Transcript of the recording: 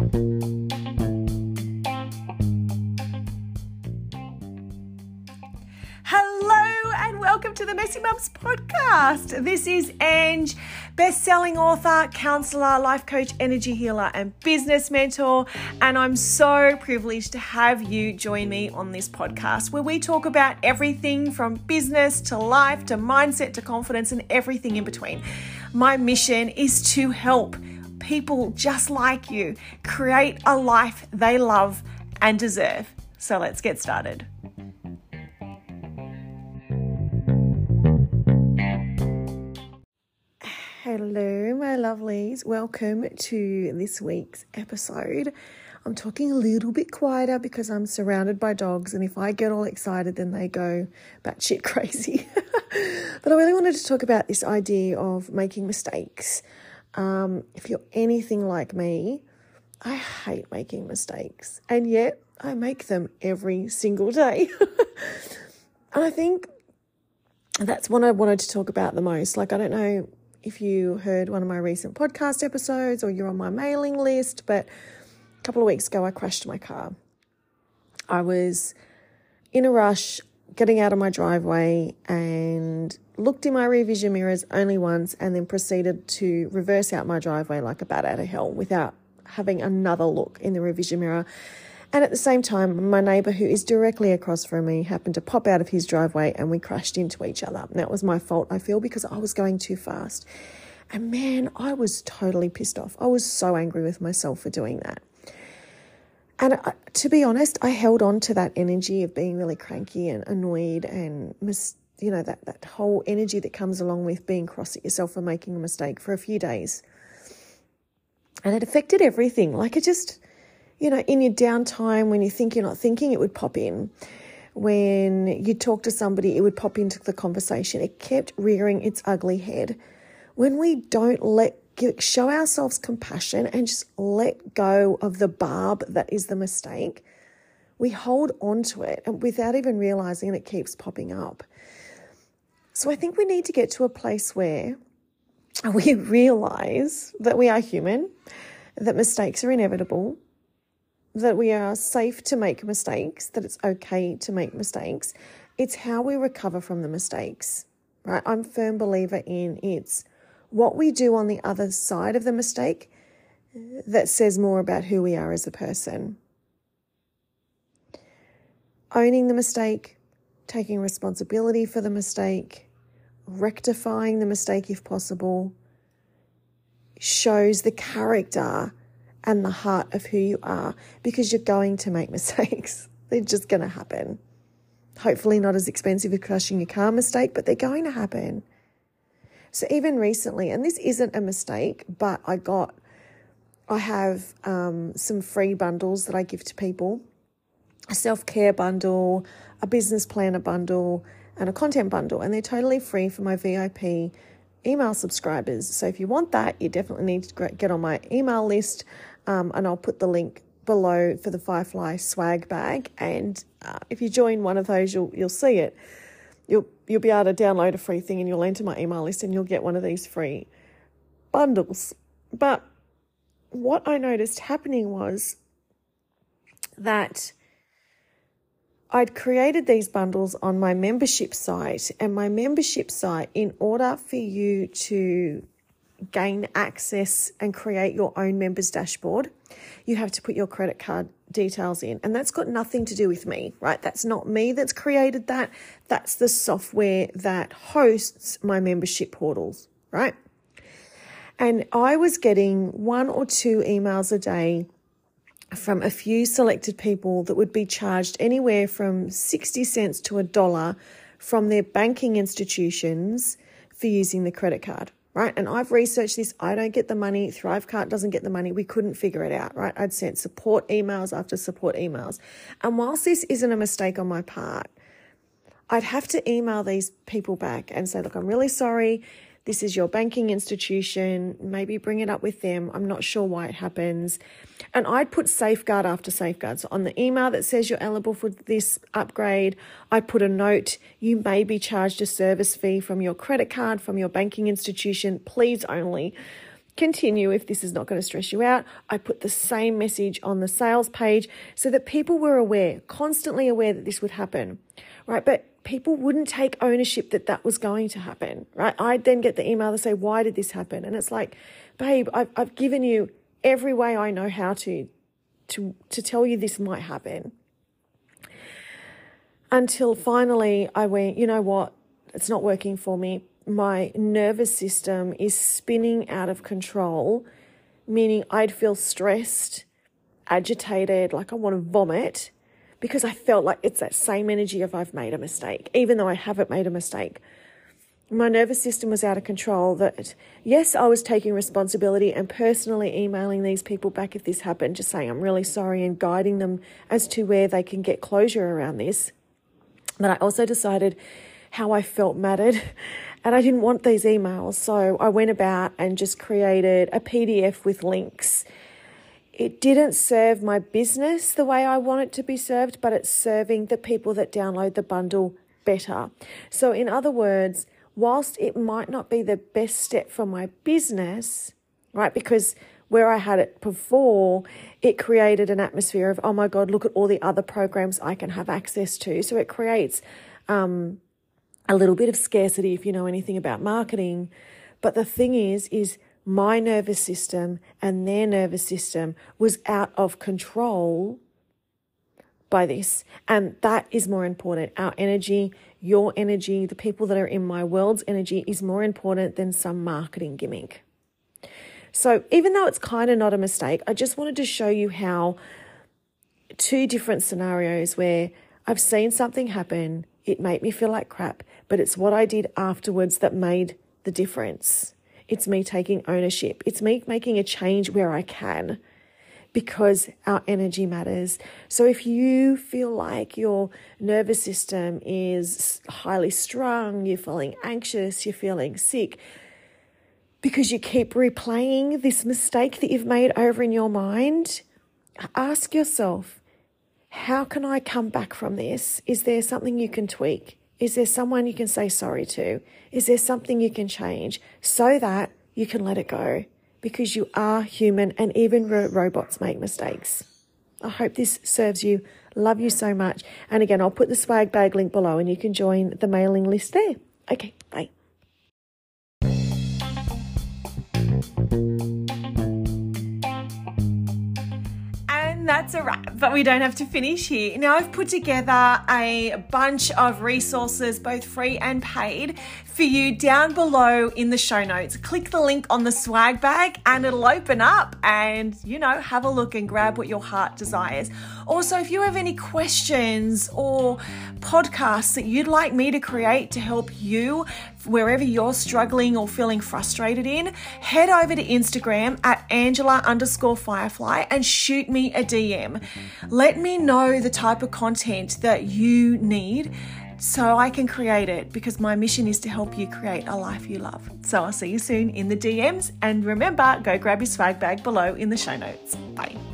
Hello and welcome to the Messy Mums podcast. This is Ange, best-selling author, counselor, life coach, energy healer, and business mentor, and I'm so privileged to have you join me on this podcast where we talk about everything from business to life to mindset to confidence and everything in between. My mission is to help people just like you create a life they love and deserve. So let's get started. Hello, my lovelies. Welcome to this week's episode. I'm talking a little bit quieter because I'm surrounded by dogs, and if I get all excited, then they go batshit crazy. but I really wanted to talk about this idea of making mistakes. Um, if you're anything like me, I hate making mistakes, and yet I make them every single day. and I think that's what I wanted to talk about the most. Like, I don't know if you heard one of my recent podcast episodes or you're on my mailing list, but a couple of weeks ago I crashed my car. I was in a rush getting out of my driveway and looked in my rear vision mirrors only once and then proceeded to reverse out my driveway like a bat out of hell without having another look in the rear vision mirror. And at the same time, my neighbour, who is directly across from me, happened to pop out of his driveway and we crashed into each other. And that was my fault, I feel, because I was going too fast. And man, I was totally pissed off. I was so angry with myself for doing that. And I, to be honest, I held on to that energy of being really cranky and annoyed and, mis- you know, that, that whole energy that comes along with being cross at yourself for making a mistake for a few days. And it affected everything. Like it just, you know, in your downtime when you think you're not thinking, it would pop in. When you talk to somebody, it would pop into the conversation. It kept rearing its ugly head. When we don't let show ourselves compassion and just let go of the barb that is the mistake, we hold on to it and without even realizing it keeps popping up. So I think we need to get to a place where we realize that we are human, that mistakes are inevitable, that we are safe to make mistakes, that it's okay to make mistakes. It's how we recover from the mistakes, right? I'm firm believer in it's what we do on the other side of the mistake that says more about who we are as a person. Owning the mistake, taking responsibility for the mistake, rectifying the mistake if possible, shows the character and the heart of who you are because you're going to make mistakes. they're just going to happen. Hopefully, not as expensive as crushing your car mistake, but they're going to happen. So, even recently, and this isn't a mistake, but I got, I have um, some free bundles that I give to people a self care bundle, a business planner bundle, and a content bundle. And they're totally free for my VIP email subscribers. So, if you want that, you definitely need to get on my email list um, and I'll put the link below for the Firefly swag bag. And uh, if you join one of those, you'll you'll see it. You'll you'll be able to download a free thing, and you'll enter my email list, and you'll get one of these free bundles. But what I noticed happening was that I'd created these bundles on my membership site, and my membership site, in order for you to gain access and create your own members dashboard, you have to put your credit card details in. And that's got nothing to do with me, right? That's not me that's created that. That's the software that hosts my membership portals, right? And I was getting one or two emails a day from a few selected people that would be charged anywhere from 60 cents to a dollar from their banking institutions for using the credit card right? And I've researched this. I don't get the money. Thrivecart doesn't get the money. We couldn't figure it out, right? I'd sent support emails after support emails. And whilst this isn't a mistake on my part, I'd have to email these people back and say, look, I'm really sorry. This is your banking institution. Maybe bring it up with them. I'm not sure why it happens. And I'd put safeguard after safeguard. So on the email that says you're eligible for this upgrade, I put a note you may be charged a service fee from your credit card, from your banking institution. Please only continue if this is not going to stress you out. I put the same message on the sales page so that people were aware, constantly aware that this would happen, right? But people wouldn't take ownership that that was going to happen, right? I'd then get the email to say, why did this happen? And it's like, babe, I've, I've given you every way I know how to, to, to tell you this might happen. Until finally I went, you know what? It's not working for me. My nervous system is spinning out of control, meaning I'd feel stressed, agitated, like I want to vomit because I felt like it's that same energy if I've made a mistake, even though I haven't made a mistake. My nervous system was out of control. That, yes, I was taking responsibility and personally emailing these people back if this happened, just saying I'm really sorry and guiding them as to where they can get closure around this. But I also decided how I felt mattered and I didn't want these emails. So I went about and just created a PDF with links it didn't serve my business the way I want it to be served, but it's serving the people that download the bundle better. So, in other words, whilst it might not be the best step for my business, right, because where I had it before, it created an atmosphere of, oh my God, look at all the other programs I can have access to. So it creates um, a little bit of scarcity if you know anything about marketing. But the thing is, is my nervous system and their nervous system was out of control by this. And that is more important. Our energy, your energy, the people that are in my world's energy is more important than some marketing gimmick. So, even though it's kind of not a mistake, I just wanted to show you how two different scenarios where I've seen something happen, it made me feel like crap, but it's what I did afterwards that made the difference. It's me taking ownership. It's me making a change where I can because our energy matters. So if you feel like your nervous system is highly strung, you're feeling anxious, you're feeling sick, because you keep replaying this mistake that you've made over in your mind, ask yourself, how can I come back from this? Is there something you can tweak? Is there someone you can say sorry to? Is there something you can change so that you can let it go? Because you are human and even ro- robots make mistakes. I hope this serves you. Love you so much. And again, I'll put the swag bag link below and you can join the mailing list there. Okay, bye. that's a wrap, but we don't have to finish here. Now, I've put together a bunch of resources, both free and paid, for you down below in the show notes. Click the link on the swag bag and it'll open up and, you know, have a look and grab what your heart desires. Also, if you have any questions or podcasts that you'd like me to create to help you wherever you're struggling or feeling frustrated in, head over to Instagram at Angela underscore Firefly and shoot me a DM. Let me know the type of content that you need so I can create it because my mission is to help you create a life you love. So I'll see you soon in the DMs and remember, go grab your swag bag below in the show notes. Bye.